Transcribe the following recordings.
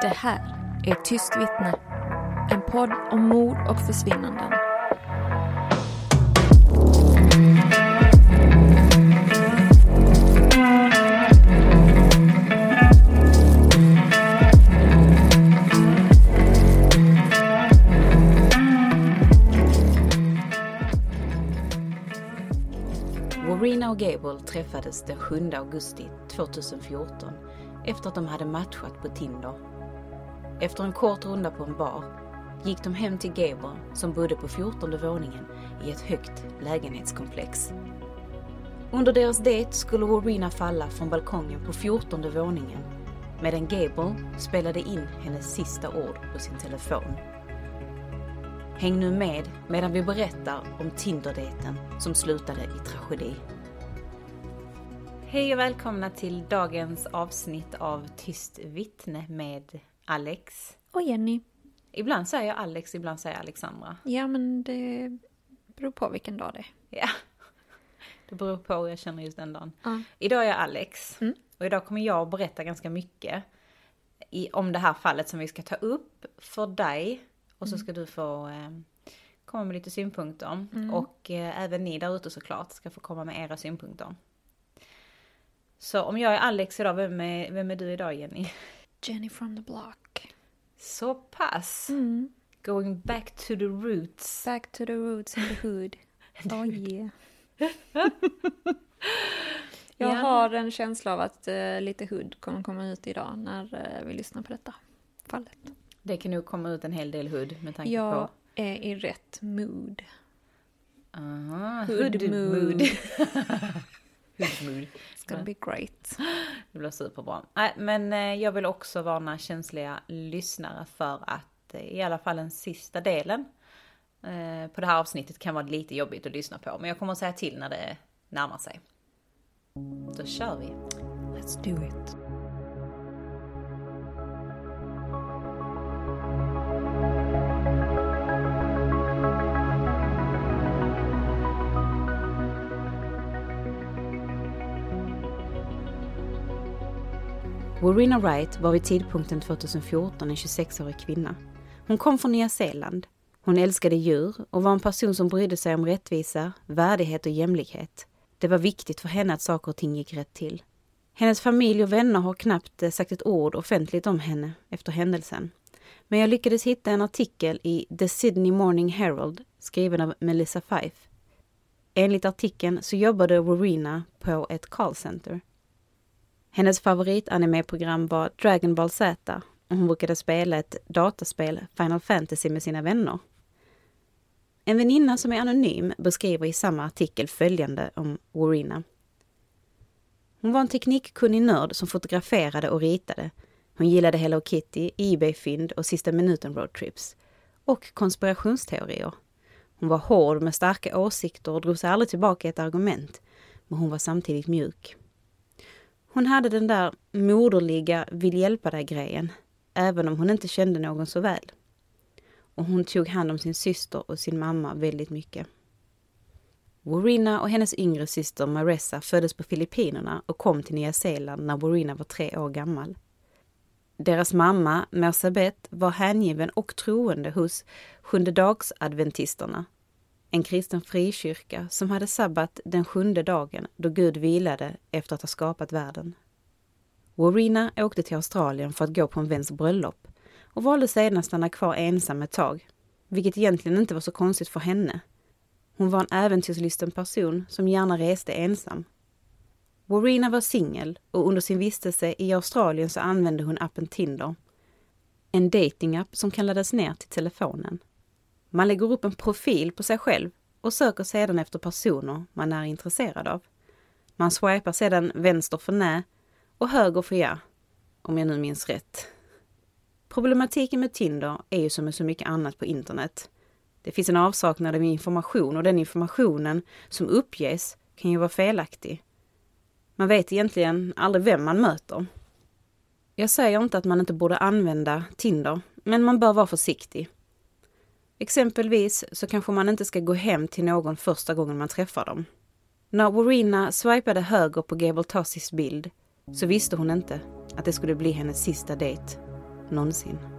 Det här är Tyst vittne. En podd om mord och försvinnanden. Warina och Gable träffades den 7 augusti 2014 efter att de hade matchat på Tinder. Efter en kort runda på en bar gick de hem till Gable som bodde på 14 våningen i ett högt lägenhetskomplex. Under deras dejt skulle Warina falla från balkongen på 14 våningen medan Gable spelade in hennes sista ord på sin telefon. Häng nu med medan vi berättar om Tinderdejten som slutade i tragedi. Hej och välkomna till dagens avsnitt av Tyst vittne med Alex. Och Jenny. Ibland säger jag Alex, ibland säger jag Alexandra. Ja, men det beror på vilken dag det är. Ja, det beror på hur jag känner just den dagen. Ja. Idag är jag Alex Mm. och idag kommer jag att berätta ganska mycket i, om det här fallet som vi ska ta upp för dig. Och så ska du få eh, komma med lite synpunkter. Och eh, även ni där ute såklart ska få komma med era synpunkter. Så om jag är Alex idag, vem är, vem är du idag Jenny? Jenny from the block. Så pass! Mm. Going back to the roots. Back to the roots in the hood. Oh yeah. Jag Ja. har en känsla av att eh, lite hood kommer komma ut idag när eh, vi lyssnar på detta fallet. Det kan nog komma ut en hel del hood med tanke Jag på... är i rätt mood. Aha, Hood hood mood. mood. hood mood. Gonna be great. Det blir superbra. Nej, men eh, jag vill också varna känsliga lyssnare för att eh, i alla fall den sista delen eh, på det här avsnittet kan vara lite jobbigt att lyssna på. Men jag kommer att säga till när det närmar sig. Då kör vi. Let's do it. Warina Wright var vid tidpunkten 2014 en 26-årig kvinna. Hon kom från Nya Zeeland. Hon älskade djur och var en person som brydde sig om rättvisa, värdighet och jämlikhet. Det var viktigt för henne att saker och ting gick rätt till. Hennes familj och vänner har knappt eh, sagt ett ord offentligt om henne efter händelsen. Men jag lyckades hitta en artikel i The Sydney Morning Herald skriven av Melissa Fife. Enligt artikeln så jobbade Warina på ett callcenter. Hennes favoritanime-program var Dragon Ball Z och hon brukade spela ett dataspel, Final Fantasy, med sina vänner. En väninna som är anonym beskriver i samma artikel följande om Warina. Hon var en teknikkunnig nörd som fotograferade och ritade. Hon gillade Hello Kitty, Ebay-fynd och sista minuten roadtrips. Och konspirationsteorier. Hon var hård med starka åsikter och drog sig aldrig tillbaka i ett argument. Men hon var samtidigt mjuk. Hon hade den där moderliga vill hjälpa dig-grejen, även om hon inte kände någon så väl. Och hon tog hand om sin syster och sin mamma väldigt mycket. Warina och hennes yngre syster Maressa föddes på Filippinerna och kom till Nya Zeeland när Warina var tre år gammal. Deras mamma, Mersabet, var hängiven och troende hos sjundedagsadventisterna, en kristen frikyrka som hade sabbat den sjunde dagen då Gud vilade efter att ha skapat världen. Warina åkte till Australien för att gå på en väns bröllop och valde sedan att stanna kvar ensam ett tag, vilket egentligen inte var så konstigt för henne. Hon var en äventyrslysten person som gärna reste ensam. Warina var singel och under sin vistelse i Australien så använde hon appen Tinder. En datingapp som kan laddas ner till telefonen. Man lägger upp en profil på sig själv och söker sedan efter personer man är intresserad av. Man swipar sedan vänster för nej och höger för ja, om jag nu minns rätt. Problematiken med Tinder är ju som med så mycket annat på internet. Det finns en avsaknad av information och den informationen som uppges kan ju vara felaktig. Man vet egentligen aldrig vem man möter. Jag säger inte att man inte borde använda Tinder, men man bör vara försiktig. Exempelvis så kanske man inte ska gå hem till någon första gången man träffar dem. När Warina swipade höger på Gable Tossis bild så visste hon inte att det skulle bli hennes sista dejt någonsin.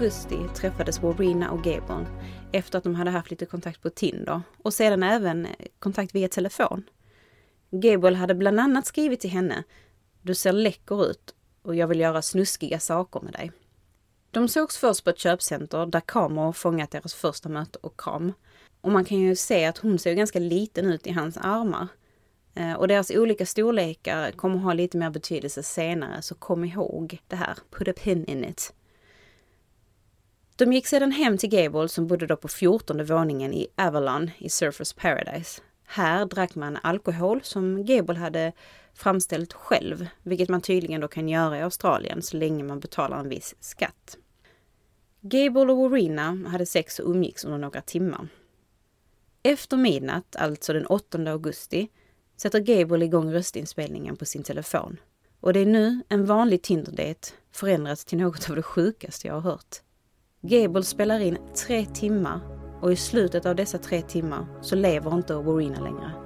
Augusti träffades Warina och Gabon efter att de hade haft lite kontakt på Tinder och sedan även kontakt via telefon. Gable hade bland annat skrivit till henne Du ser läcker ut och jag vill göra snuskiga saker med dig. De sågs först på ett köpcenter där kameror fångat deras första möte och kram. Och man kan ju se att hon ser ganska liten ut i hans armar. Eh, och deras olika storlekar kommer ha lite mer betydelse senare, så kom ihåg det här. Put a pin in it. De gick sedan hem till Gable som bodde då på 14 våningen i Avalon i Surfers Paradise. Här drack man alkohol som Gable hade framställt själv, vilket man tydligen då kan göra i Australien så länge man betalar en viss skatt. Gable och Warina hade sex och umgicks under några timmar. Efter midnatt, alltså den 8 augusti, sätter Gable igång röstinspelningen på sin telefon. Och det är nu en vanlig Tinder-date förändrats till något av det sjukaste jag har hört. Gable spelar in tre timmar och i slutet av dessa tre timmar så lever inte Warina längre.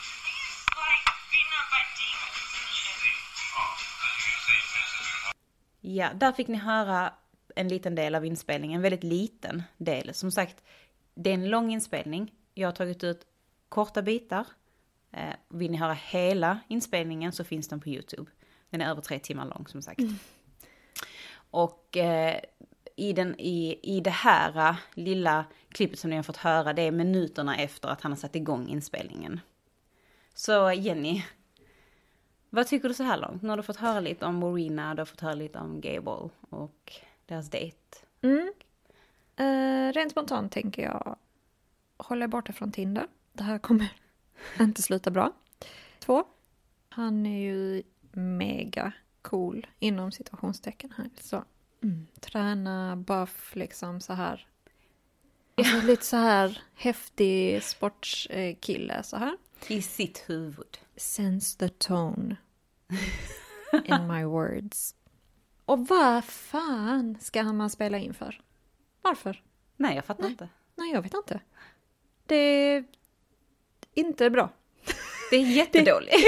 Ja, där fick ni höra en liten del av inspelningen, en väldigt liten del. Som sagt, det är en lång inspelning. Jag har tagit ut korta bitar. Eh, vill ni höra hela inspelningen så finns den på YouTube. Den är över tre timmar lång som sagt. Och eh, i, den, i, i det här eh, lilla klippet som ni har fått höra, det är minuterna efter att han har satt igång inspelningen. Så Jenny, vad tycker du så här långt? Nu har du fått höra lite om Marina, du har fått höra lite om Gable och deras dejt. Mm. Eh, rent spontant tänker jag hålla borta från Tinder. Det här kommer inte sluta bra. Två. Han är ju mega cool inom situationstecken här. Så mm, träna, buff, liksom så här. Alltså, lite så här häftig sportskille så här. I sitt huvud. Sense the tone in my words. Och vad fan ska man spela in för? Varför? Nej, jag fattar Nej. inte. Nej, jag vet inte. Det är inte bra. Det är jättedåligt.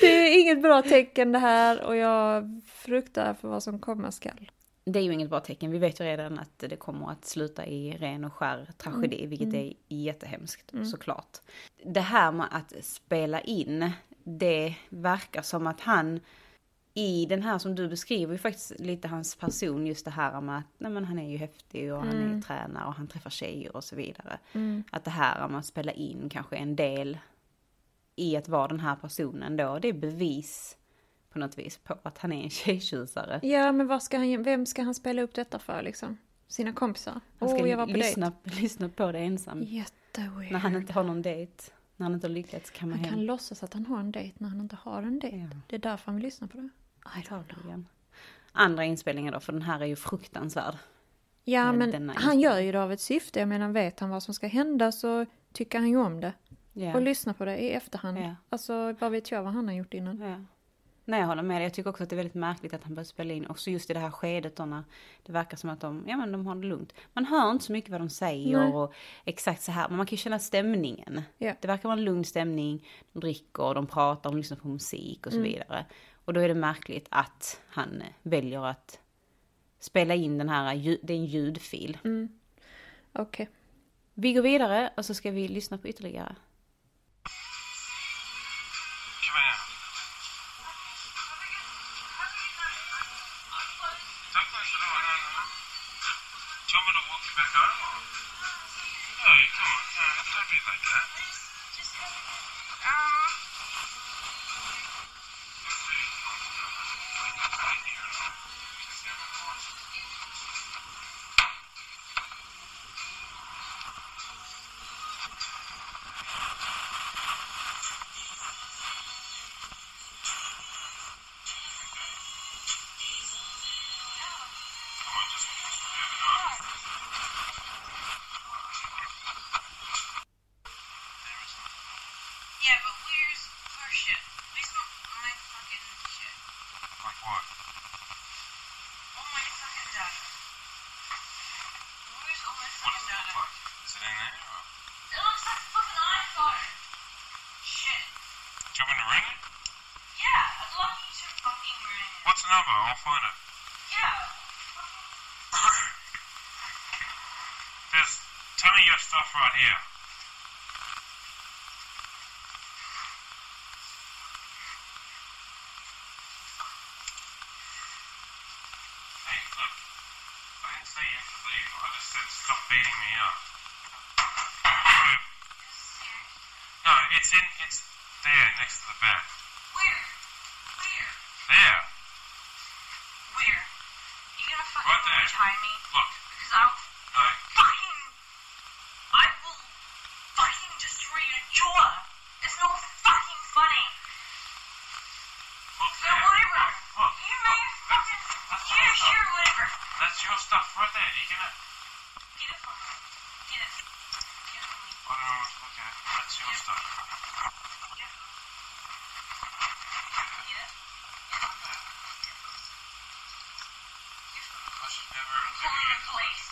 Det är inget bra tecken det här och jag fruktar för vad som komma skall. Det är ju inget bra tecken. Vi vet ju redan att det kommer att sluta i ren och skär tragedi, vilket är jättehemskt såklart. Det här med att spela in, det verkar som att han i den här som du beskriver ju faktiskt lite hans person, just det här med att nej, men han är ju häftig och han är tränare och han träffar tjejer och så vidare. Att det här med att spela in kanske är en del i att vara den här personen då, det är bevis på något vis på att han är en tjejtjusare. Ja, men vad ska han, vem ska han spela upp detta för liksom? Sina kompisar? Han ska Åh, jag var på dejt. lyssna, lyssna på det ensam. Jätteweird. När han inte har någon dejt, när han inte har lyckats kamma Han hem. kan låtsas att han har en dejt när han inte har en dejt. Ja. Det är därför han vill lyssna på det. Antagligen. Andra inspelningar då, för den här är ju fruktansvärd. Ja, Men han gör ju det av ett syfte. Jag menar, vet han vad som ska hända så tycker han ju om det. Ja. Och lyssnar på det i efterhand. Ja. Alltså, vad vet jag vad han har gjort innan. Ja. Nej, jag håller med dig. Jag tycker också att det är väldigt märkligt att han börjar spela in. Också just i det här skedet då när det verkar som att de, ja men de har det lugnt. Man hör inte så mycket vad de säger Nej. och exakt så här, men man kan ju känna stämningen. Ja. Det verkar vara en lugn stämning, de dricker, de pratar, de lyssnar på musik och så Mm. vidare. Och då är det märkligt att han väljer att spela in den här, det är en ljudfil. Okej. Vi går vidare och så ska vi lyssna på ytterligare. Come on, no, don't be like that. Come front here. Get it from me. Get it. Get it from me. I don't know what to look at. That's your stuff. Get it. Get it. I should never I'm have calling given the you. police.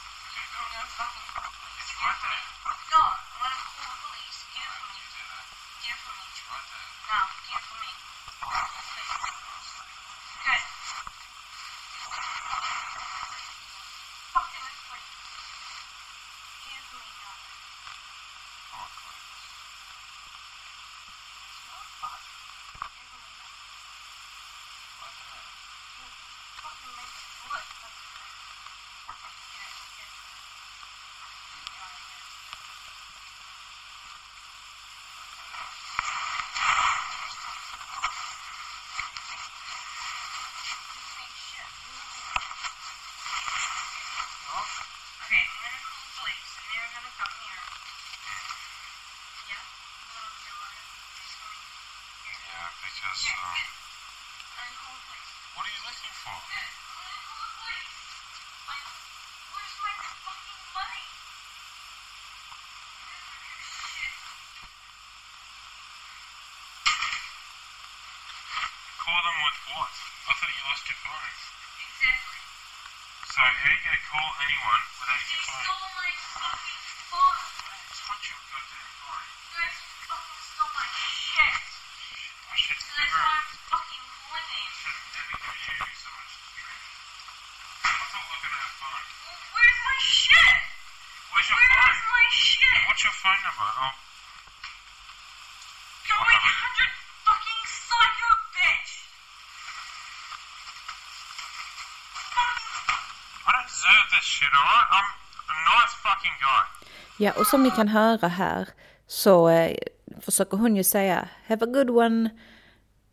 What are you looking for? Yeah, I'm gonna call the police. Like, where's my fucking money? Call them with what? I thought you lost your phone. Exactly. So how are you going to call anyone without your phone? stole my fucking phone. It's not your goddamn phone. You guys fucking stole my shit. I should So that's never, why I'm fucking calling you. should never give you so much grief. I thought we were going to have fun. Well, where's my shit? Where's your Where's phone? my shit? What's your phone number? Oh, You 800 fucking psycho bitch! I don't deserve this shit, alright? I'm a nice fucking guy. Ja, och som ni kan höra här så eh, försöker hon ju säga “Have a good one”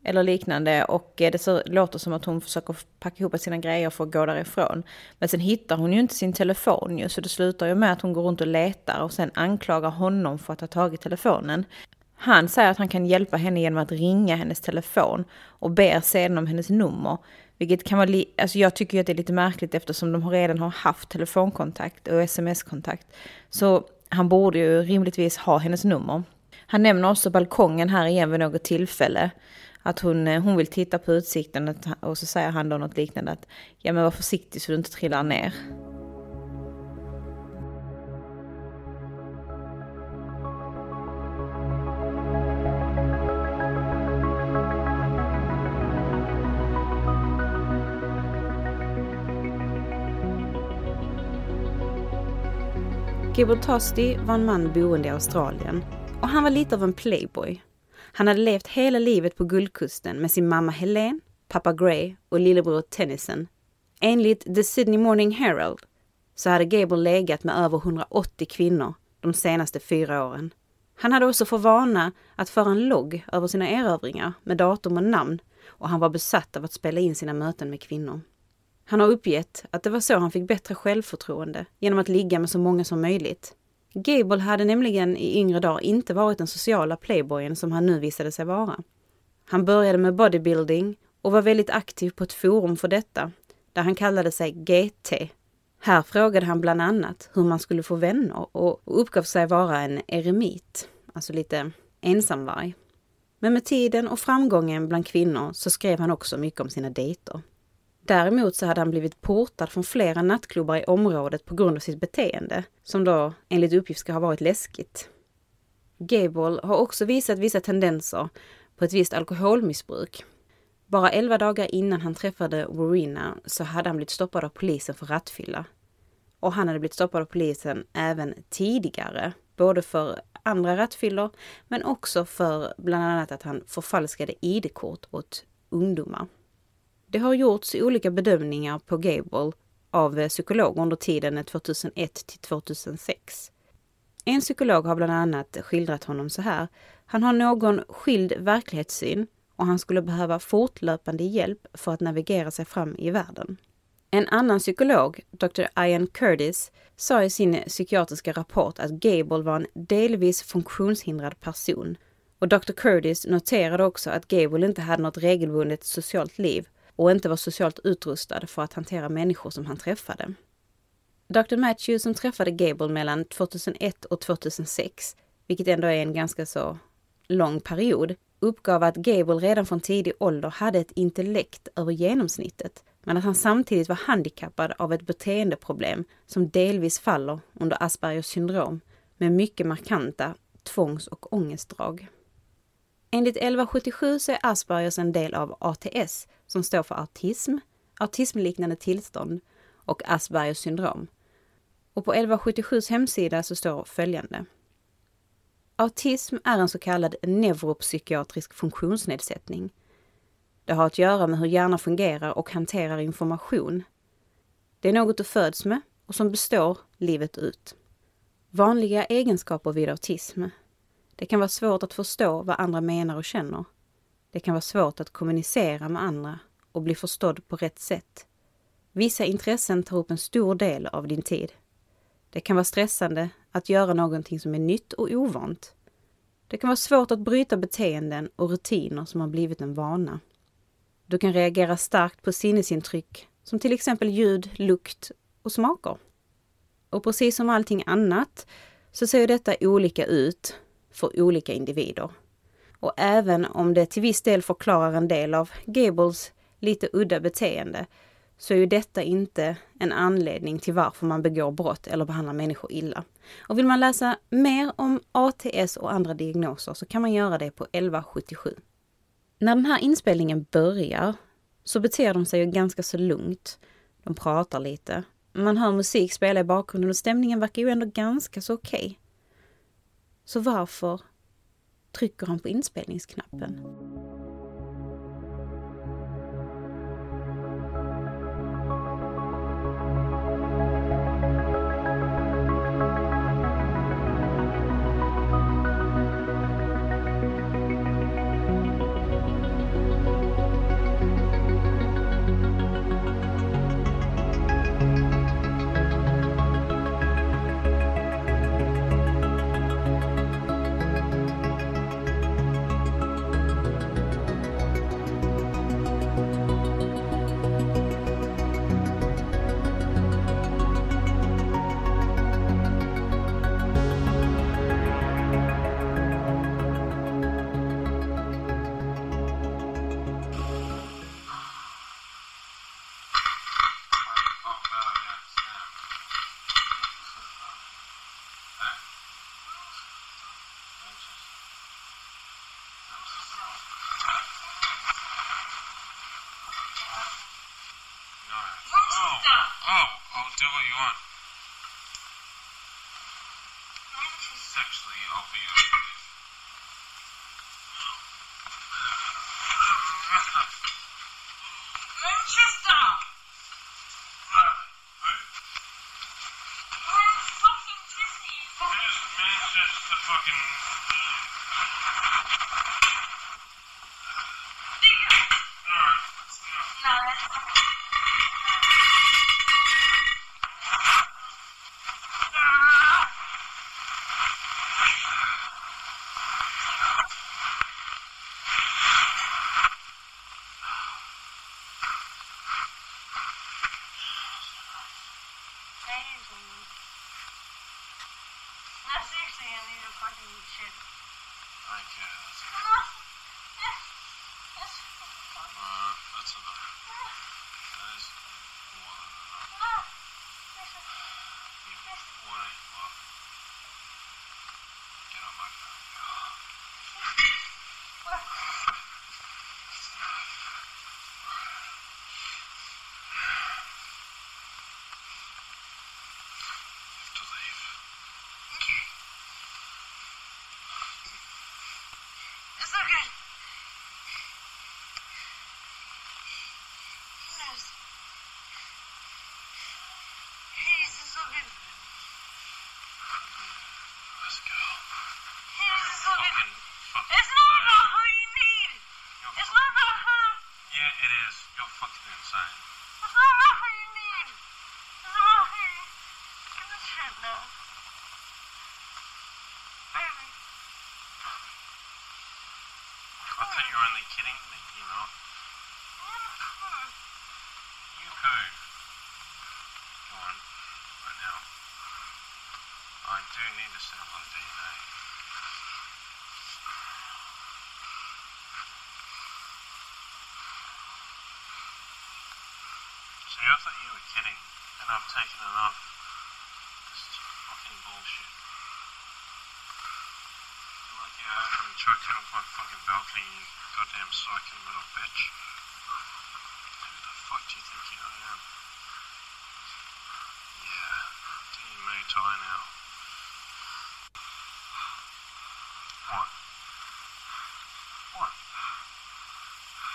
eller liknande och eh, det så, låter som att hon försöker packa ihop sina grejer för att gå därifrån. Men sen hittar hon ju inte sin telefon ju, så det slutar ju med att hon går runt och letar och sen anklagar honom för att ha tagit telefonen. Han säger att han kan hjälpa henne genom att ringa hennes telefon och ber sedan om hennes nummer. Vilket kan vara, alltså jag tycker ju att det är lite märkligt eftersom de redan har haft telefonkontakt och sms-kontakt. Så han borde ju rimligtvis ha hennes nummer. Han nämner också balkongen här igen vid något tillfälle. Att hon, eh, hon vill titta på utsikten och så säger han då något liknande att ja men var försiktig så du inte trillar ner. Gilbert Tosty var en man boende i Australien och han var lite av en playboy. Han hade levt hela livet på Guldkusten med sin mamma Helene, pappa Gray och lillebror Tennyson. Enligt The Sydney Morning Herald så hade Gable legat med över 180 kvinnor de senaste fyra åren. Han hade också för vana att föra en logg över sina erövringar med datum och namn och han var besatt av att spela in sina möten med kvinnor. Han har uppgett att det var så han fick bättre självförtroende, genom att ligga med så många som möjligt. Gable hade nämligen i yngre dagar inte varit den sociala playboyen som han nu visade sig vara. Han började med bodybuilding och var väldigt aktiv på ett forum för detta, där han kallade sig GT. Här frågade han bland annat hur man skulle få vänner och uppgav sig vara en eremit, alltså lite ensamvarg. Men med tiden och framgången bland kvinnor så skrev han också mycket om sina dejter. Däremot så hade han blivit portad från flera nattklubbar i området på grund av sitt beteende, som då enligt uppgift ska ha varit läskigt. Gable har också visat vissa tendenser på ett visst alkoholmissbruk. Bara 11 dagar innan han träffade Warina så hade han blivit stoppad av polisen för rattfylla. Och han hade blivit stoppad av polisen även tidigare, både för andra rattfyllor men också för bland annat att han förfalskade ID-kort åt ungdomar. Det har gjorts olika bedömningar på Gable av eh, psykologer under tiden eh, 2001 till 2006. En psykolog har bland annat skildrat honom så här. Han har någon skild verklighetssyn och han skulle behöva fortlöpande hjälp för att navigera sig fram i världen. En annan psykolog, Dr. Ian Curtis, sa i sin psykiatriska rapport att Gable var en delvis funktionshindrad person. Och Dr. Curtis noterade också att Gable inte hade något regelbundet socialt liv och inte var socialt utrustad för att hantera människor som han träffade. Dr. Matthew som träffade Gable mellan 2001 och 2006, vilket ändå är en ganska så lång period, uppgav att Gable redan från tidig ålder hade ett intellekt över genomsnittet, men att han samtidigt var handikappad av ett beteendeproblem som delvis faller under Aspergers syndrom med mycket markanta tvångs och ångestdrag. Enligt 1177 så är Aspergers en del av ATS som står för autism, autismliknande tillstånd och Aspergers syndrom. Och på 1177s hemsida så står följande. Autism är en så kallad neuropsykiatrisk funktionsnedsättning. Det har att göra med hur hjärnan fungerar och hanterar information. Det är något du föds med och som består livet ut. Vanliga egenskaper vid autism. Det kan vara svårt att förstå vad andra menar och känner. Det kan vara svårt att kommunicera med andra och bli förstådd på rätt sätt. Vissa intressen tar upp en stor del av din tid. Det kan vara stressande att göra någonting som är nytt och ovant. Det kan vara svårt att bryta beteenden och rutiner som har blivit en vana. Du kan reagera starkt på sinnesintryck som till exempel ljud, lukt och smaker. Och precis som allting annat så ser detta olika ut för olika individer. Och även om det till viss del förklarar en del av Gables lite udda beteende så är ju detta inte en anledning till varför man begår brott eller behandlar människor illa. Och vill man läsa mer om ATS och andra diagnoser så kan man göra det på 1177. När den här inspelningen börjar så beter de sig ju ganska så lugnt. De pratar lite. Man hör musik spela i bakgrunden och stämningen verkar ju ändå ganska så okej. Okay. Så varför trycker han på inspelningsknappen? Do what you want. Sexually, I'll be! I'm fucking Okay. I thought you were only kidding me, you know. You who? Go on, right now. I do need to sample of DNA. See, I thought you were kidding, and I've taken it off. This is fucking bullshit. Like, yeah, I haven't chucked it off my fucking balcony, goddamn psycho little bitch. Who the fuck do you think I am? Yeah, team may tie now. What? What?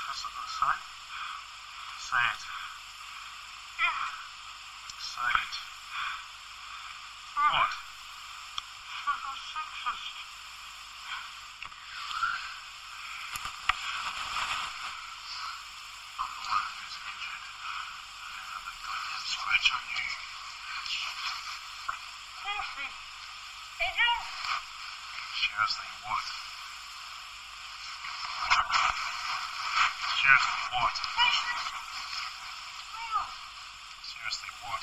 That's not gonna say? Say it. Say it. What? I'm the one who's injured. I don't have a scratch on you. Seriously. Seriously, what? Seriously, what? Seriously, what?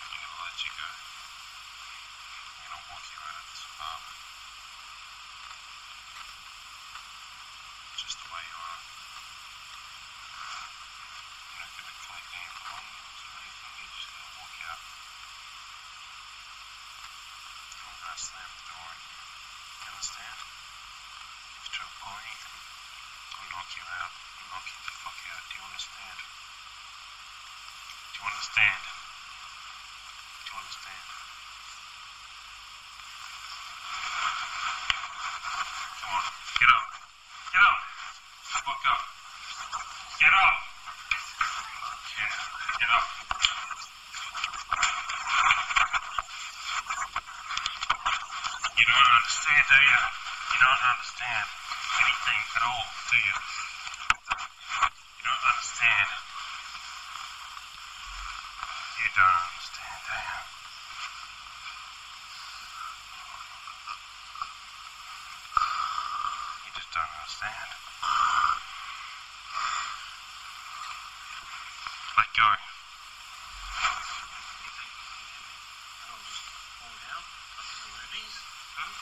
I'm gonna let you go. I'm gonna walk you out of this apartment. Just the way you are. You're not gonna collect any belongings or anything. You're just gonna walk out. I'm gonna slam the door on you. You understand? To anything, I'll knock you out. I'll knock you the fuck out. Do you understand? Do you understand? Do you understand? Come on, get up. Get up. Fuck up. Get up. Yeah, get up. You don't understand, do you? You don't understand anything at all, do you? You don't understand. You don't understand, do you? You just don't understand. Let go. I'll just fall down up to the rubies. Huh?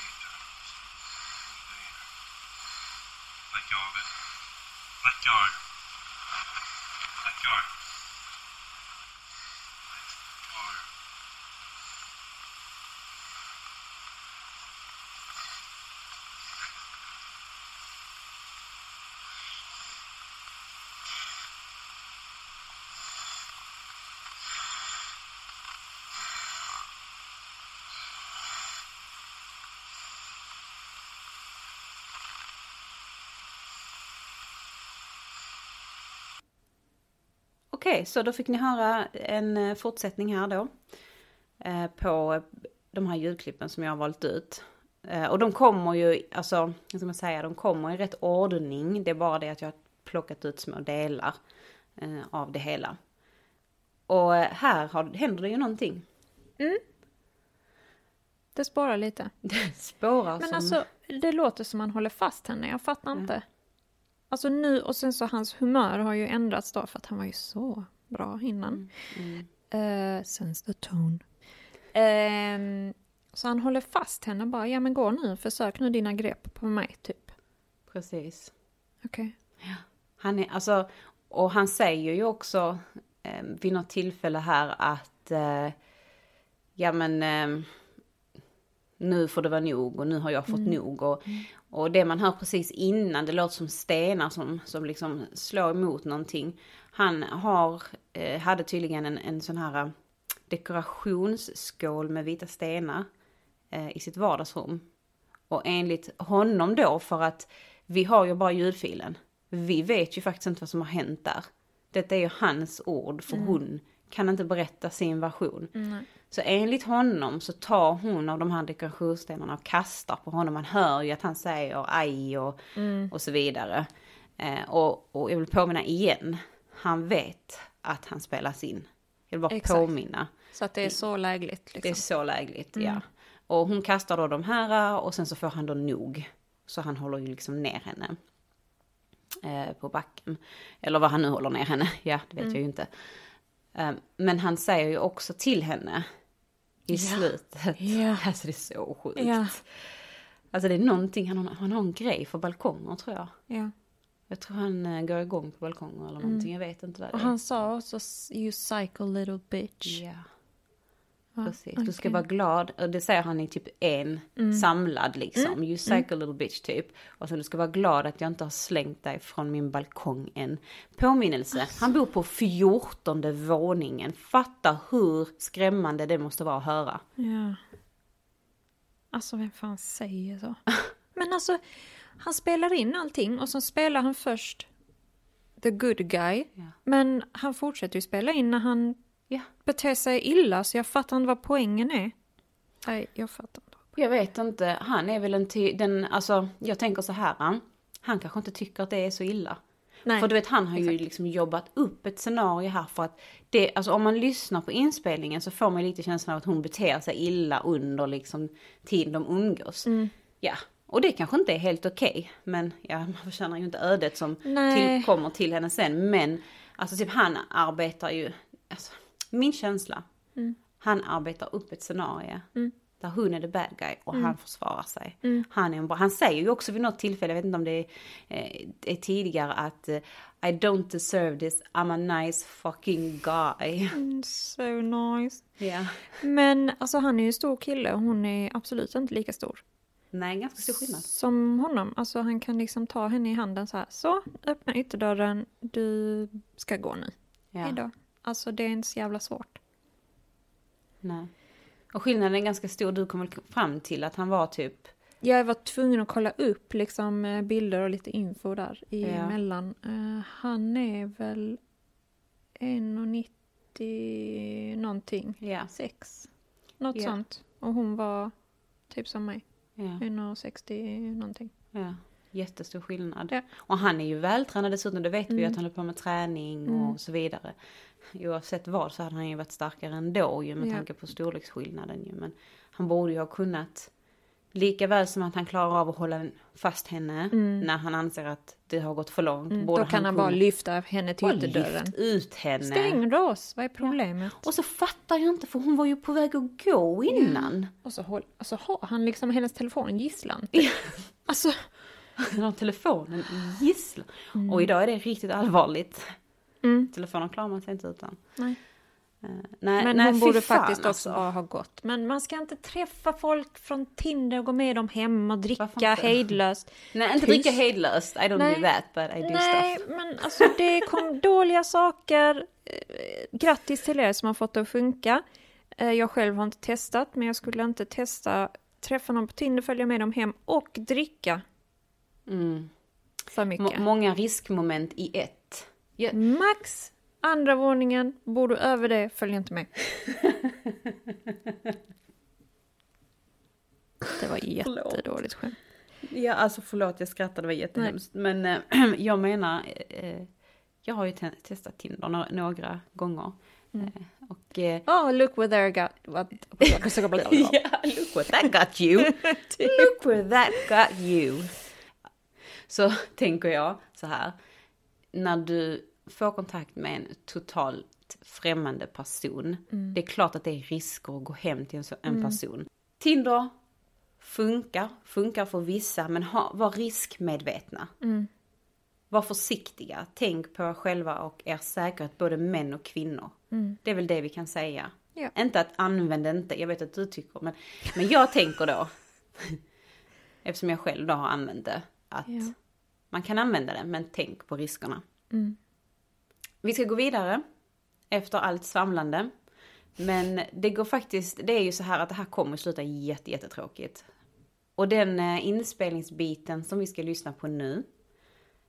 You don't understand, do you? Let go of it. Let go. Let go. Let go. Okej, så då fick ni höra en eh, fortsättning här då. Eh, på de här ljudklippen som jag har valt ut. Eh, och de kommer ju, alltså, hur ska man säga, de kommer i rätt ordning. Det är bara det att jag har plockat ut små delar eh, av det hela. Och eh, här har, händer det ju någonting. Det spårar lite. Det spårar Men som... alltså, det låter som han håller fast henne. Jag fattar inte. Alltså nu, och sen så hans humör har ju ändrats då, för att han var ju så bra innan. Uh, sense the tone. Ehm, så han håller fast henne bara, ja men gå nu, försök nu dina grepp på mig, typ. Precis. Okej. Han är, alltså, och han säger ju också eh, vid något tillfälle här att eh, ja men eh, nu får det vara nog och nu har jag fått nog. Och, och det man hör precis innan, det låter som stenar som, som liksom slår emot någonting. Han har, eh, hade tydligen en, en sån här eh, dekorationsskål med vita stenar eh, i sitt vardagsrum. Och enligt honom då, för att vi har ju bara ljudfilen. Vi vet ju faktiskt inte vad som har hänt där. Detta är ju hans ord, för hon kan inte berätta sin version. Så enligt honom så tar hon av de här dekorationsstenarna och kastar på honom. Man hör ju att han säger aj och, och så vidare. Eh, och, och jag vill påminna igen, han vet att han spelas in. Jag vill bara Exakt. påminna. Så att det är så lägligt liksom. Det är så lägligt, ja. Och hon kastar då de här och sen så får han då nog. Så han håller ju liksom ner henne. Eh, på backen. Eller vad han nu håller ner henne, ja det vet jag ju inte. Eh, men han säger ju också till henne i slutet. Ja. Alltså det är så sjukt. Ja. Alltså det är någonting, han har, han har en grej för balkonger tror jag. Ja. Jag tror han eh, går igång på balkonger eller någonting, jag vet inte vad det Och är. han sa också you psycho little bitch. Ja. Precis, du ska vara glad. Och det säger han i typ en samlad liksom. You psycho little bitch typ. Och sen du ska vara glad att jag inte har slängt dig från min balkong än. Påminnelse, han bor på fjortonde våningen. Fatta hur skrämmande det måste vara att höra. Ja. Alltså vem fan säger så? Men alltså, han spelar in allting och så spelar han först the good guy. Ja. Men han fortsätter ju spela in när han Ja. beter sig illa så jag fattar inte vad poängen är. Nej, jag fattar inte. Jag vet inte, han är väl en ty- den, alltså jag tänker så här. Han, han kanske inte tycker att det är så illa. Nej. För du vet han har ju liksom jobbat upp ett scenario här för att det, alltså om man lyssnar på inspelningen så får man lite känslan av att hon beter sig illa under liksom tiden de umgås. Mm. Ja, och det kanske inte är helt okej. men ja, man förtjänar ju inte ödet som tillkommer till henne sen. Men alltså typ han arbetar ju, alltså, min känsla, Mm. han arbetar upp ett scenario. Där hon är the bad guy och Mm. han försvarar sig. Han, är en bra, han säger ju också vid något tillfälle, jag vet inte om det är, eh, är tidigare, att eh, I don't deserve this, I'm a nice fucking guy. Mm, So nice. Ja. Men alltså han är ju en stor kille och hon är absolut inte lika stor. Nej, ganska stor skillnad. Som honom. Alltså han kan liksom ta henne i handen så här. Så, öppna ytterdörren. Du ska gå nu. Ja. Hejdå. Alltså det är inte så jävla svårt. Nej. Och skillnaden är ganska stor, du kommer fram till att han var typ, Jag var tvungen att kolla upp liksom eh, bilder och lite info där Ja. emellan. Eh, han är väl 1,90 någonting. ja, Sex. Något Ja. sånt. Och hon var typ som mig. ja, 1,60 någonting. ja. Jättestor skillnad. Ja. Och han är ju vältränad dessutom, det vet vi ju Mm. att han håller på med träning Mm. och så vidare. Oavsett vad så hade han ju varit starkare ändå ju med Ja. tanke på storleksskillnaden ju. Men han borde ju ha kunnat, lika väl som att han klarar av att hålla fast henne när han anser att det har gått för långt. Mm, borde då kan han bara kunnat lyfta henne till bara ytterdörren. lyft ut henne. Stäng lås, vad är problemet? Och så fattar jag inte för hon var ju på väg att gå innan. Och så, håll, och så har han liksom hennes telefon gisslan. Alltså, Han har telefonen gisslan. Och idag är det riktigt allvarligt. Mm, Telefonen klarar man sig inte utan. nej. Eh, nej, Men nej, hon borde fan, faktiskt också alltså. ha gått. Men man ska inte träffa folk från Tinder och gå med dem hem och dricka hejdlöst. Nej, inte Tyst. dricka hejdlöst. I don't Nej. do that, but I do Nej, stuff. men alltså det kom dåliga saker. Eh, Grattis till er som har fått det att funka. Eh, Jag själv har inte testat, men jag skulle inte testa träffa någon på Tinder, följa med dem hem och dricka Mm. för mycket. många riskmoment i ett. Ja, Max andra våningen, bor du över det, följ inte med. Det var jättedåligt skämt. ja, alltså förlåt jag skrattade, det var jättehemskt. Men eh, jag menar, eh, jag har ju te- testat Tinder no- några gånger. Mm. Eh, och eh, Oh, look where there got... What? ja, look what that got you. look where that got you. Så tänker jag så här. När du får kontakt med en totalt främmande person. Det är klart att det är risker att gå hem till en, så, en person. Tinder funkar, funkar för vissa, men ha, var riskmedvetna. Var försiktiga, tänk på er själva och er säkerhet, både män och kvinnor. Det är väl det vi kan säga. Ja. Inte att använda inte, jag vet att du tycker, men, men jag tänker då, eftersom jag själv då har använt det, att Ja. man kan använda det, men tänk på riskerna. Mm. Vi ska gå vidare efter allt svamlande. Men det går faktiskt, det är ju så här att det här kommer att sluta jätte, jättetråkigt. Och den eh, inspelningsbiten som vi ska lyssna på nu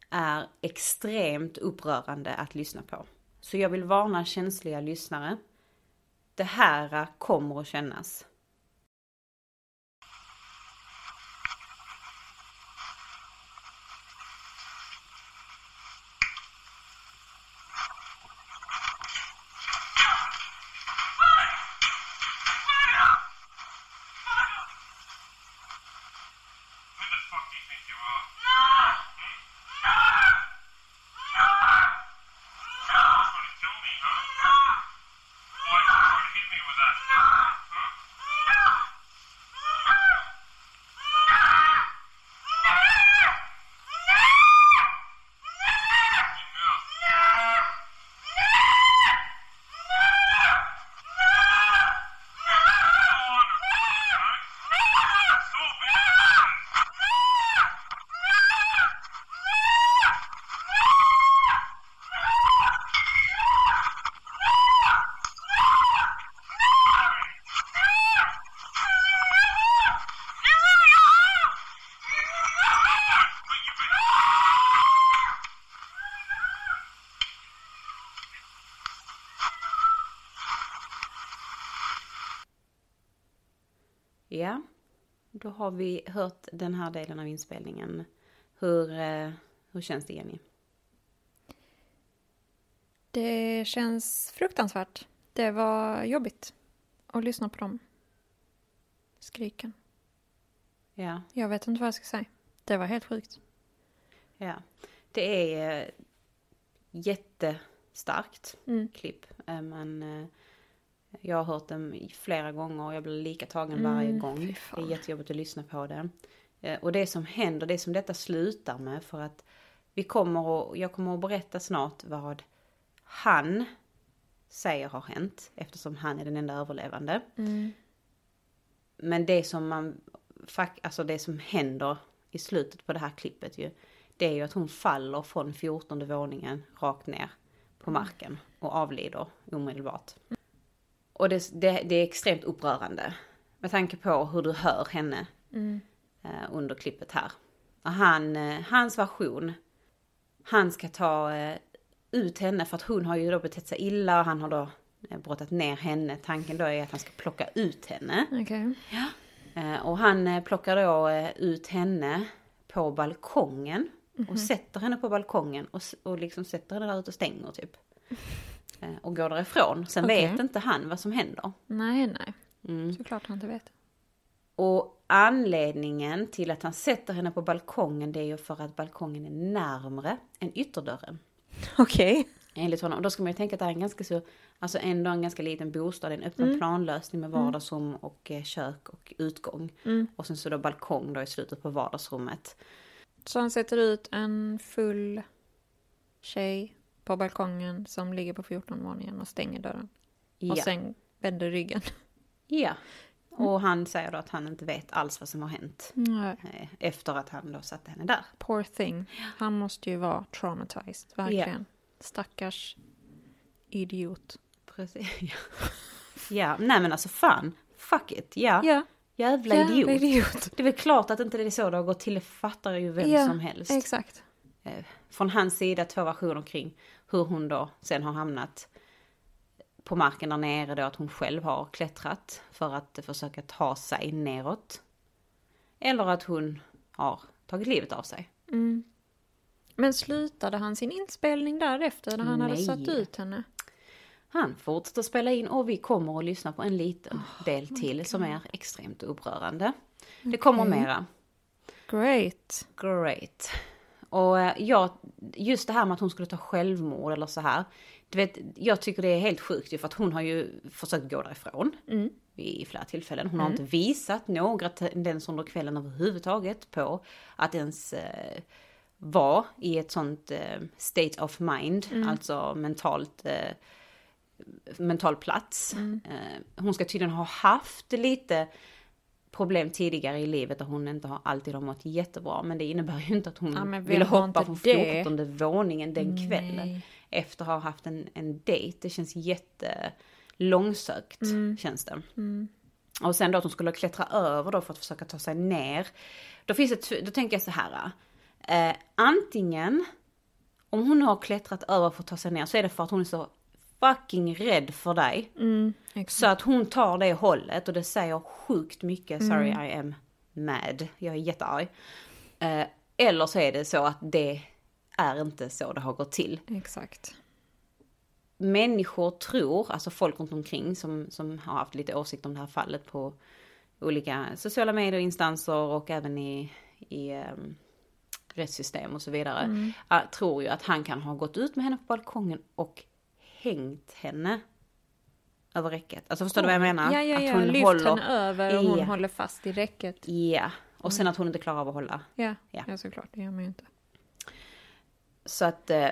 är extremt upprörande att lyssna på. Så jag vill varna känsliga lyssnare. Det här kommer att kännas. Who the fuck do you think you are? Trying to kill me, huh? Why are you trying to hit me with that? Huh? Ja, då har vi hört den här delen av inspelningen. Hur, eh, hur känns det Jenny? Det känns fruktansvärt. Det var jobbigt att lyssna på dem. Skriken. Ja, Jag vet inte vad jag ska säga. Det var helt sjukt. ja. Det är eh, jättestarkt Mm. klipp. Eh, Men jag har hört den flera gånger och jag blir lika tagen varje Mm, gång. fy Det är jättejobbigt att lyssna på det. Eh, Och det som händer, det som detta slutar med för att vi kommer och jag kommer att berätta snart vad han säger har hänt eftersom han är den enda överlevande. Mm. Men det som man, alltså det som händer i slutet på det här klippet ju, det är ju att hon faller från 14 våningen rakt ner på marken och avlider omedelbart. Och det, det, det är extremt upprörande med tanke på hur du hör henne Mm. eh, under klippet här. Och han, eh, hans version, han ska ta eh, ut henne för att hon har ju då betett sig illa och han har då eh, brottat ner henne. Tanken då är att han ska plocka ut henne. Okej. Eh, Och han eh, plockar då ut henne på balkongen och sätter henne på balkongen och, och liksom sätter henne där ute och stänger typ. Eh, Och går därifrån. Sen Okej. vet inte han vad som händer. Nej, nej. Mm. Såklart han inte vet. Och anledningen till att han sätter henne på balkongen det är ju för att balkongen är närmre än ytterdörren. Okej. Enligt honom. Och då ska man ju tänka att det här är en ganska så, alltså ändå en ganska liten bostad, en öppen planlösning med vardagsrum och eh, kök och utgång. Mm. Och sen så då balkong då i slutet på vardagsrummet. Så han sätter ut en full tjej på balkongen som ligger på 14 våningen och stänger dörren. Ja. Och sen vänder ryggen. ja. Och han säger då att han inte vet alls vad som har hänt. Nej. eh, Efter att han då satte henne där. Poor thing. Han måste ju vara traumatized, verkligen. Stackars idiot. Precis. Ja. ja, nej men alltså fan. Fuck it. Ja. Ja, Jävla jävla idiot. idiot. Det är väl klart att inte det är så det har gått till. Det fattar ju vem Ja, som helst. Exakt. Eh, Från hans sida två versioner kring hur hon då sen har hamnat på marken där nere då att hon själv har klättrat för att försöka ta sig neråt. Eller att hon har tagit livet av sig. Mm. Men slutade han sin inspelning därefter när han hade Nej. satt ut henne? Han fortsätter spela in och vi kommer att lyssna på en liten del till som är extremt upprörande. Det kommer mera. Great. Great. Och eh, jag, just det här med att hon skulle ta självmord eller så här. Du vet, jag tycker det är helt sjukt ju för att hon har ju försökt gå därifrån. Mm. I flera tillfällen. Hon har inte visat några tendenser under kvällen överhuvudtaget på att ens eh, vara i ett sånt eh, state of mind. Alltså mentalt eh, mental plats. Eh, hon ska tydligen ha haft lite problem tidigare i livet där hon inte har alltid har mått jättebra. Men det innebär ju inte att hon Ja, ville hoppa från det? 14 våningen den kvällen. Nej. Efter att ha haft en, en dejt. Det känns jätte långsökt Mm. känns det. Och sen då att hon skulle klättra över då för att försöka ta sig ner. Då finns det, då tänker jag så här. Eh, antingen om hon har klättrat över för att ta sig ner så är det för att hon är så fucking rädd för dig. Mm. Så att hon tar det hållet och det säger sjukt mycket, sorry Mm. I am mad, jag är jättearg. Eh, eller så är det så att det är inte så det har gått till. Exakt. Människor tror, alltså folk runt omkring som, som har haft lite åsikt om det här fallet på olika sociala medier, instanser och även i, i um, rättssystem och så vidare. eh, tror ju att han kan ha gått ut med henne på balkongen och hängt henne över räcket. Alltså förstår du vad jag menar? Ja, ja, Att ja. hon Lyft håller- henne över och hon håller fast i räcket. Ja, och sen att hon inte klarar av att hålla. Ja, Ja. ja. såklart. Det gör man ju inte. Så att eh,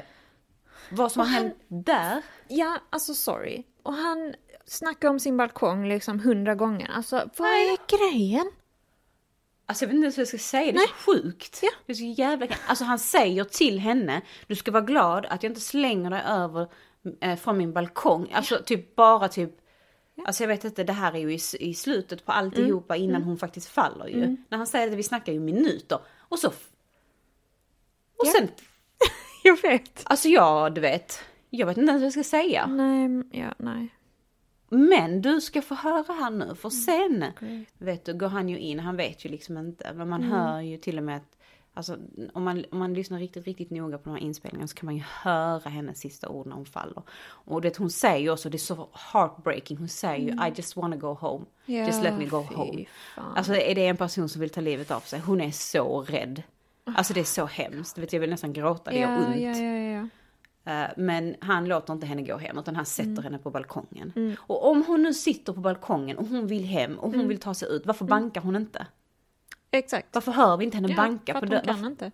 vad som Och har han- hänt där. Ja, alltså sorry. Och han snackar om sin balkong liksom hundra gånger. Alltså, vad är grejen? Alltså jag vet inte ens vad jag ska säga, det är så sjukt. Ja. Det är så jävla Alltså han säger till henne, du ska vara glad att jag inte slänger dig över eh, från min balkong. Alltså typ bara typ, alltså jag vet inte, det här är ju i, i slutet på alltihopa Mm. innan hon faktiskt faller ju. När han säger det, vi snackar ju minuter. Och så... Och Ja. sen, Jag vet. alltså jag, du vet, jag vet inte ens vad jag ska säga. Nej, ja, nej. Men du ska få höra här nu, för sen vet du, går han ju in, han vet ju liksom inte, men man hör ju till och med att Alltså om man, om man lyssnar riktigt, riktigt noga på de här inspelningarna så kan man ju höra hennes sista ord när hon faller. Och det hon säger ju också, det är så heartbreaking, hon säger ju I just wanna go home. just let me go home. fan. Alltså är det en person som vill ta livet av sig, hon är så rädd. Alltså det är så hemskt, vet, jag vill nästan gråta, det gör ja, ont. Eh, Men han låter inte henne gå hem utan han sätter henne på balkongen. Och om hon nu sitter på balkongen och hon vill hem och hon vill ta sig ut, varför bankar hon inte? Exakt. Varför hör vi inte henne Ja, banka för på dörren? kan inte.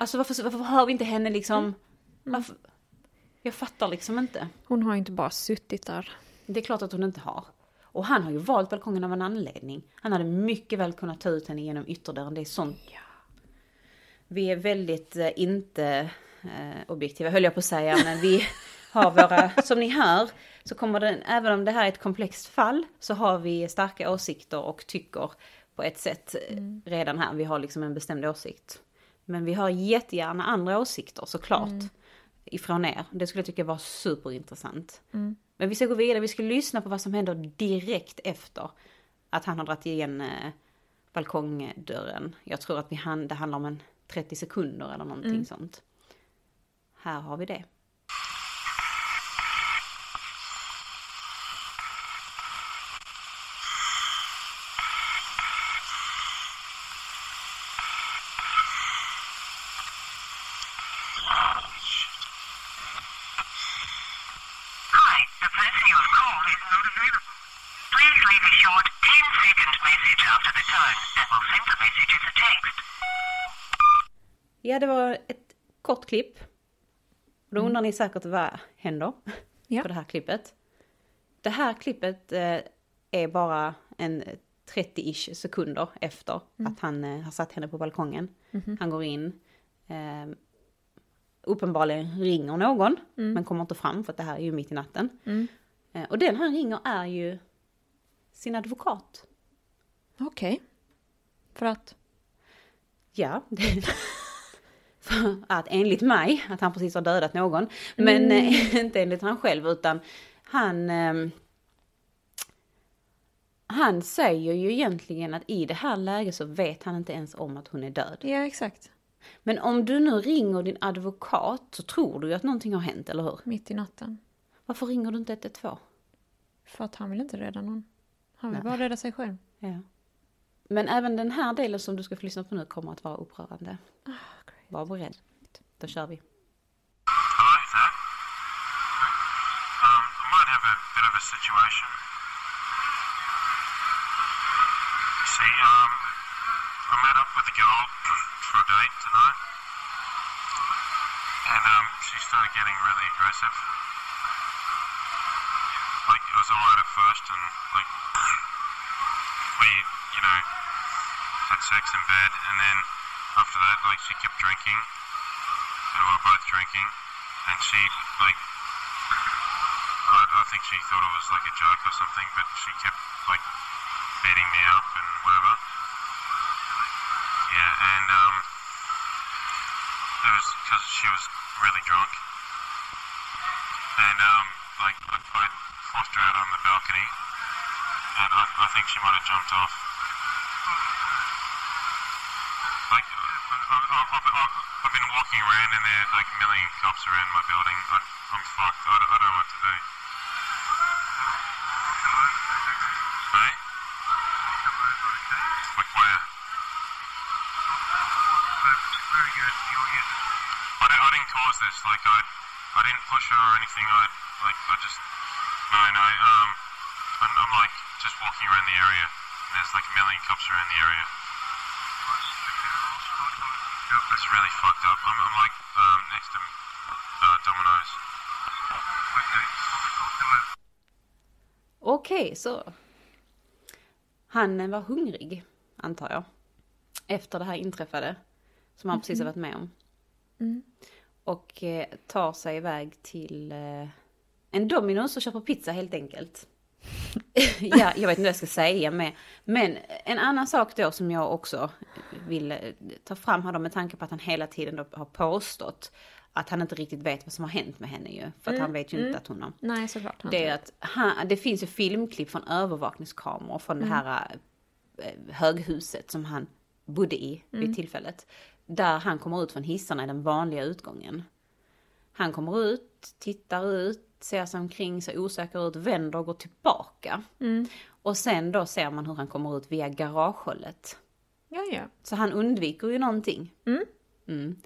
Alltså varför, varför hör vi inte henne liksom? Varför? Jag fattar liksom inte. Hon har ju inte bara suttit där. Det är klart att hon inte har. Och han har ju valt balkongen av en anledning. Han hade mycket väl kunnat ta ut henne genom ytterdörren. Det är sånt. Vi är väldigt eh, inte eh, objektiva höll jag på att säga. Men vi har våra, som ni hör, så kommer den, även om det här är ett komplext fall, så har vi starka åsikter och tycker på ett sätt eh, redan här. Vi har liksom en bestämd åsikt. Men vi har jättegärna andra åsikter såklart. Ifrån er. Det skulle jag tycka var superintressant. Men vi ska gå vidare, vi ska lyssna på vad som händer direkt efter att han har dragit igen eh, balkongdörren. Jag tror att vi han, det handlar om en 30 sekunder eller någonting sånt. Här har vi det. Hi, the person you have called is not available. Please leave a short 10-second message after the tone and we'll send the message as a text. Ja, det var ett kort klipp. Då undrar ni säkert vad händer Ja. på det här klippet. Det här klippet eh, är bara en 30-ish sekunder efter att han eh, har satt henne på balkongen. Han går in. Eh, uppenbarligen ringer någon, men kommer inte fram för att det här är ju mitt i natten. Eh, och den han ringer är ju sin advokat. Okej. För att? Ja, för att enligt mig, att han precis har dödat någon, men eh, inte enligt han själv utan han... ehm, han säger ju egentligen att i det här läget så vet han inte ens om att hon är död. Ja, exakt. Men om du nu ringer din advokat så tror du ju att någonting har hänt, eller hur? Mitt i natten. Varför ringer du inte 112? För att han vill inte rädda någon. Han vill Nej. bara rädda sig själv. Ja. Men även den här delen som du ska få lyssna på nu kommer att vara upprörande. Var beredd. Då kör vi. Hello, there. Um, I might have a bit of a situation. See, um, I met up with a girl for a date tonight, and um, she started getting really aggressive. Like it was alright at first, and like we, you know, had sex in bed, and then after that, like she kept drinking and we were both drinking, and she like, I, I think she thought it was like a joke or something, but she kept like beating me up and whatever. Yeah, and um, it was because she was really drunk, and um, like I, I forced her out on the balcony, and I, I think she might have jumped off. Like, I, I, I've, I've, I've been walking there like a million cops around my building. I, I'm fucked. I, I don't know what to do. Hey? Like where? Very good. You'll get I, I didn't cause this. Like I, I didn't push her or anything. I like I just no no. Um, I'm, I'm like just walking around the area. And there's like a million cops around the area. It's really fucked up. I'm, I'm like um, next to uh, Domino's. Okej, så. Han var hungrig, antar jag. Efter det här inträffade. Som han precis har varit med om. Och eh, tar sig iväg till eh, en Domino's och köper pizza helt enkelt. ja, jag vet inte vad jag ska säga med. Men en annan sak då som jag också vill eh, ta fram här då med tanke på att han hela tiden då har påstått att han inte riktigt vet vad som har hänt med henne ju. För att han vet ju inte att hon har... Nej, såklart. Det är att han, det finns ju filmklipp från övervakningskameror från det här eh, höghuset som han bodde i vid tillfället. Där han kommer ut från hissarna i den vanliga utgången. Han kommer ut, tittar ut, ser sig omkring, ser osäker ut, vänder och går tillbaka. Och sen då ser man hur han kommer ut via garagehållet. Ja, ja. Så han undviker ju någonting. Mm.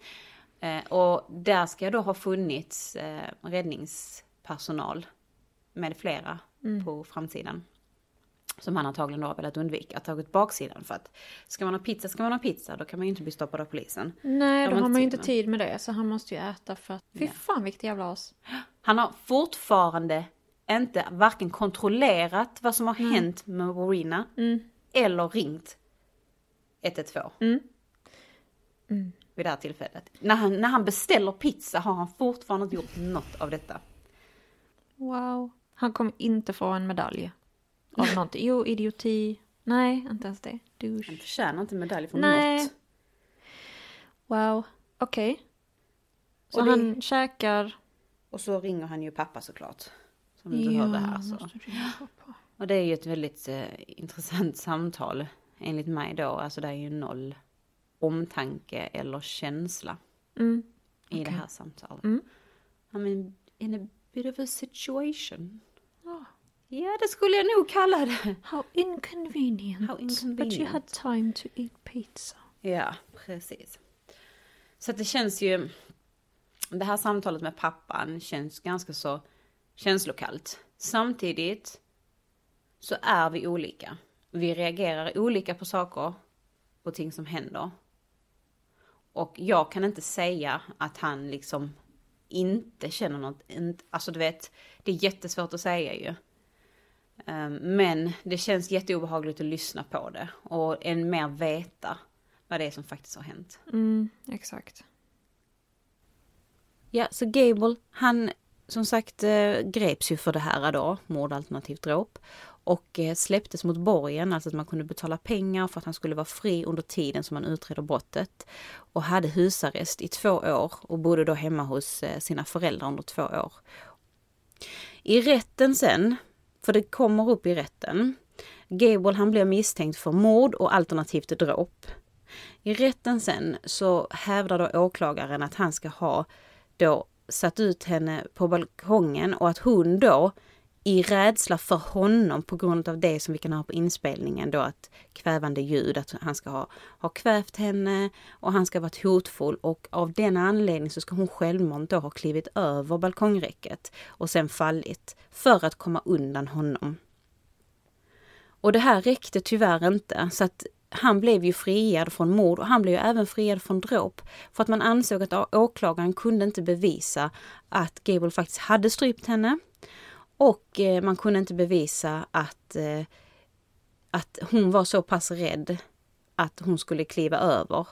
Eh, och där ska då ha funnits eh, räddningspersonal med flera på framsidan. Som han antagligen har velat undvika, tagit baksidan för att ska man ha pizza ska man ha pizza, då kan man ju inte bli stoppad av polisen. Nej, då har man ju inte tid med det. Så han måste ju äta för att... Fy Ja. fan vilket jävla as. Han har fortfarande inte varken kontrollerat vad som har hänt med Warina eller ringt 112. Vid det här tillfället. När han, när han beställer pizza har han fortfarande inte gjort något av detta. Wow. Han kommer inte få en medalj. Av någonting. Jo, idioti. Nej, inte ens det. Han Douche. förtjänar inte medalj för Nej. något. Wow. Okej. Så Och det- han käkar... Och så ringer han ju pappa såklart. Som du hörde här. Så. Och det är ju ett väldigt eh, intressant samtal enligt mig då. Alltså det är ju noll omtanke eller känsla Mm. i det här samtalet. Mm. I mean, in a bit of a situation. Ja. Det skulle jag nog kalla det. How inconvenient. How But you inconvenient. had time to eat pizza. Ja, precis. Så det känns ju... Det här samtalet med pappan känns ganska så känslokallt. Samtidigt så är vi olika. Vi reagerar olika på saker och ting som händer. Och jag kan inte säga att han liksom inte känner något. Alltså du vet, det är jättesvårt att säga ju. Ehm, Men det känns jätteobehagligt att lyssna på det och än mer veta vad det är som faktiskt har hänt. Mm, exakt. Ja, så Gable, han som sagt eh, greps ju för det här då, mord alternativt dråp. Och eh, släpptes mot borgen, alltså att man kunde betala pengar för att han skulle vara fri under tiden som man utreder brottet. Och hade husarrest i två år och bodde då hemma hos eh, sina föräldrar under två år. I rätten sen, för det kommer upp i rätten, Gable han blev misstänkt för mord och alternativt dråp. I rätten sen så hävdar då åklagaren att han ska ha då satt ut henne på balkongen och att hon då i rädsla för honom på grund av det som vi kan ha på inspelningen då att kvävande ljud, att han ska ha, ha kvävt henne och han ska ha varit hotfull och av den anledningen så ska hon självmant då ha klivit över balkongräcket och sen fallit för att komma undan honom. Och det här räckte tyvärr inte så att han blev ju friad från mord och han blev ju även friad från dråp. För att man ansåg att åklagaren kunde inte bevisa att Gable faktiskt hade strypt henne. Och eh, man kunde inte bevisa att, eh, att hon var så pass rädd att hon skulle kliva över.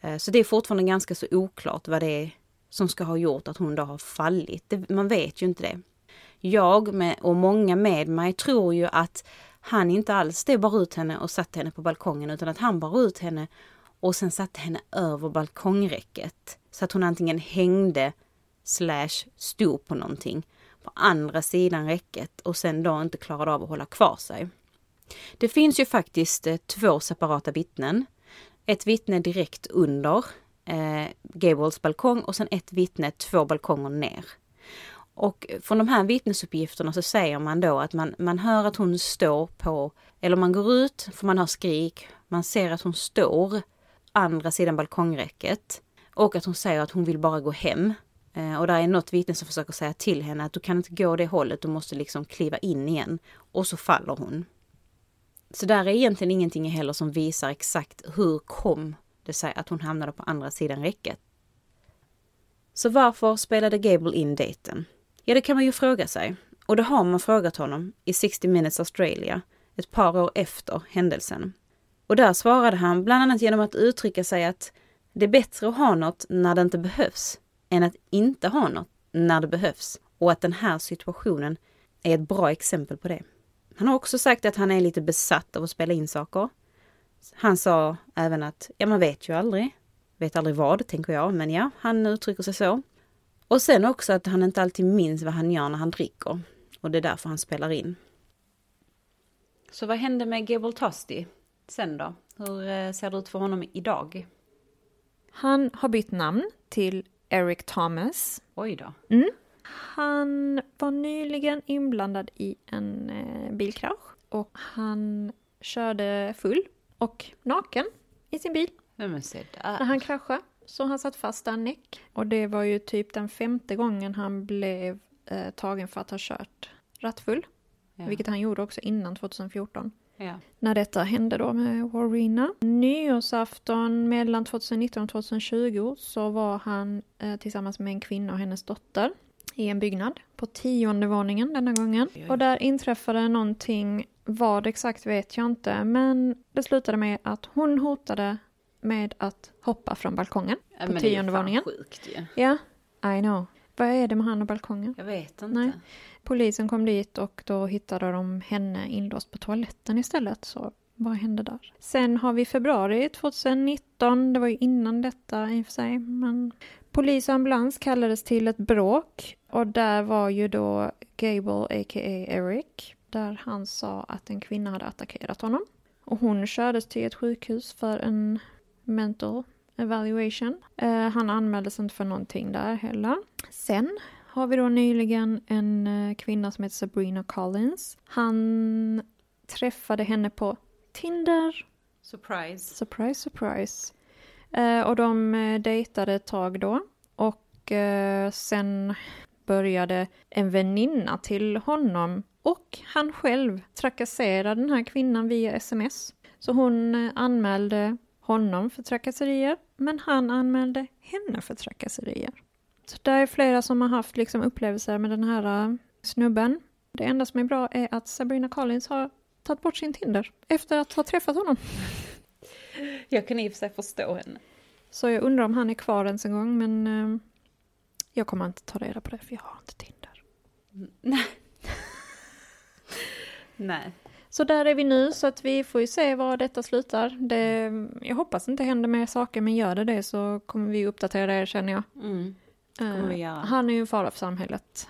Eh, så det är fortfarande ganska så oklart vad det är som ska ha gjort att hon då har fallit. Det, man vet ju inte det. Jag med, och många med mig tror ju att han inte alls det bar ut henne och satte henne på balkongen utan att han bar ut henne och sen satte henne över balkongräcket. Så att hon antingen hängde slash stod på någonting på andra sidan räcket och sen då inte klarade av att hålla kvar sig. Det finns ju faktiskt eh, två separata vittnen. Ett vittne direkt under eh, Gables balkong och sen ett vittne två balkonger ner. Och från de här vittnesuppgifterna så säger man då att man, man hör att hon står på, eller man går ut för man hör skrik, man ser att hon står andra sidan balkongräcket och att hon säger att hon vill bara gå hem. Eh, och där är något vittne som försöker säga till henne att du kan inte gå det hållet, du måste liksom kliva in igen. Och så faller hon. Så där är egentligen ingenting heller som visar exakt hur kom det sig att hon hamnade på andra sidan räcket. Så varför spelade Gable in dejten? Ja, det kan man ju fråga sig. Och det har man frågat honom i 60 Minutes Australia, ett par år efter händelsen. Och där svarade han bland annat genom att uttrycka sig att det är bättre att ha något när det inte behövs än att inte ha något när det behövs. Och att den här situationen är ett bra exempel på det. Han har också sagt att han är lite besatt av att spela in saker. Han sa även att, ja man vet ju aldrig. Vet aldrig vad, tänker jag, men ja, han uttrycker sig så. Och sen också att han inte alltid minns vad han gör när han dricker. Och det är därför han spelar in. Så vad hände med Gable Tosti sen då? Hur eh, ser det ut för honom idag? Han har bytt namn till Eric Thomas. Oj då. Han var nyligen inblandad i en eh, bilkrasch och han körde full och naken i sin bil när han kraschade. Så han satt fast där näck. Och det var ju typ den femte gången han blev eh, tagen för att ha kört rattfull. Ja. Vilket han gjorde också innan 2014. Ja. När detta hände då med Warina. Nyårsafton mellan 2019 och 2020 så var han eh, tillsammans med en kvinna och hennes dotter i en byggnad på tionde våningen denna gången. Och där inträffade någonting, vad exakt vet jag inte, men det slutade med att hon hotade med att hoppa från balkongen Ja, på tionde våningen. sjukt ju. Ja, I know. Vad är det med han och balkongen? Jag vet inte. Nej. Polisen kom dit och då hittade de henne inlåst på toaletten istället. Så vad hände där? Sen har vi februari 2019. Det var ju innan detta i och för sig. Men polis och ambulans kallades till ett bråk. Och där var ju då Gable, a.k.a. Eric. Där han sa att en kvinna hade attackerat honom. Och hon kördes till ett sjukhus för en mental evaluation. Eh, han anmäldes inte för någonting där heller. Sen har vi då nyligen en eh, kvinna som heter Sabrina Collins. Han träffade henne på Tinder. Surprise. Surprise, surprise. Eh, och de eh, dejtade ett tag då. Och eh, sen började en väninna till honom och han själv trakassera den här kvinnan via sms. Så hon eh, anmälde honom för trakasserier, men han anmälde henne för trakasserier. Så det är flera som har haft liksom upplevelser med den här eh, snubben. Det enda som är bra är att Sabrina Collins har tagit bort sin Tinder efter att ha träffat honom. Jag kan i och för sig förstå henne. Så jag undrar om han är kvar ens en gång, men eh, jag kommer inte ta reda på det för jag har inte Tinder. Nej. Så där är vi nu, så att vi får ju se var detta slutar. Det, jag hoppas inte händer mer saker, men gör det det så kommer vi uppdatera er känner jag. Mm. göra. han är ju en fara för samhället.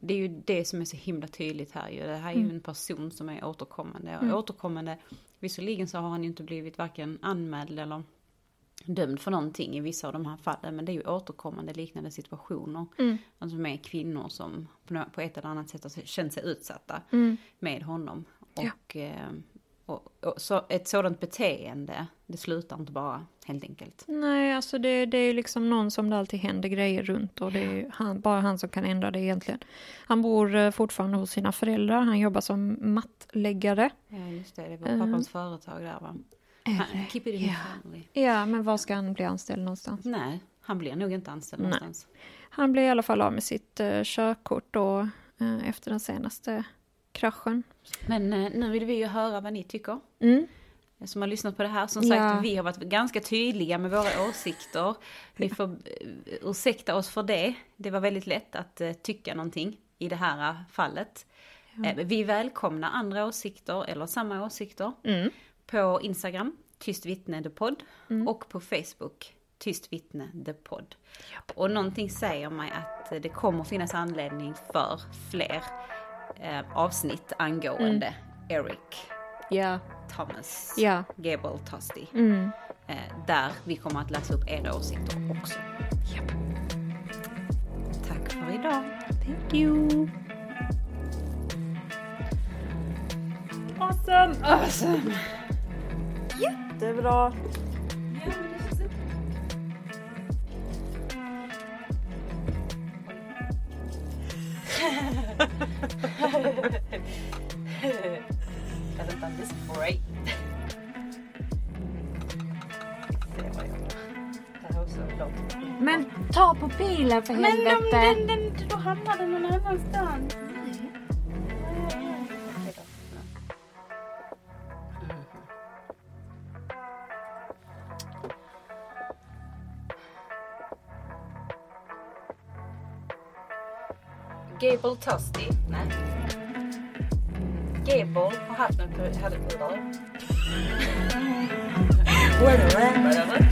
Det är ju det som är så himla tydligt här ju. Det här är ju en person som är återkommande. Och Mm. återkommande, visserligen så har han ju inte blivit varken anmäld eller dömd för någonting i vissa av de här fallen. Men det är ju återkommande liknande situationer. Mm. Alltså med kvinnor som på ett eller annat sätt har känt sig utsatta Mm. med honom. Ja. Och, eh, och, och så ett sådant beteende, det slutar inte bara helt enkelt. Nej, alltså det, det är liksom någon som det alltid händer grejer runt och det är ju han, bara han som kan ändra det egentligen. Han bor eh, fortfarande hos sina föräldrar, han jobbar som mattläggare. Ja just det, det var Mm. pappans företag där va. Han, keep it in Ja. family. Ja, men var ska han bli anställd någonstans? Nej, han blir nog inte anställd Nej. någonstans. Han blev i alla fall av med sitt uh, körkort då eh, efter den senaste kraschen. Men eh, nu vill vi ju höra vad ni tycker. Mm. Som har lyssnat på det här. Som sagt, Ja. vi har varit ganska tydliga med våra åsikter. Ni får eh, ursäkta oss för det. Det var väldigt lätt att eh, tycka någonting i det här eh, fallet. Eh, vi välkomnar andra åsikter eller samma åsikter Mm. på Instagram, Tyst vittne the podd och på Facebook, Tyst vittne the podd. Och någonting säger mig att eh, det kommer finnas anledning för fler eh, avsnitt angående Eric Ja, Thomas ja. Gable Tosti. Mm. Eh, där vi kommer att läsa upp era åsikter också. Tack för idag. Thank you. Awesome! Awesome. Jättebra! Hasn't ta på pilen för Men om helvete! den, den, då hamnar den någon annanstans. Gable Tosti. Nej. Gable har haft en... Hade... Whatever.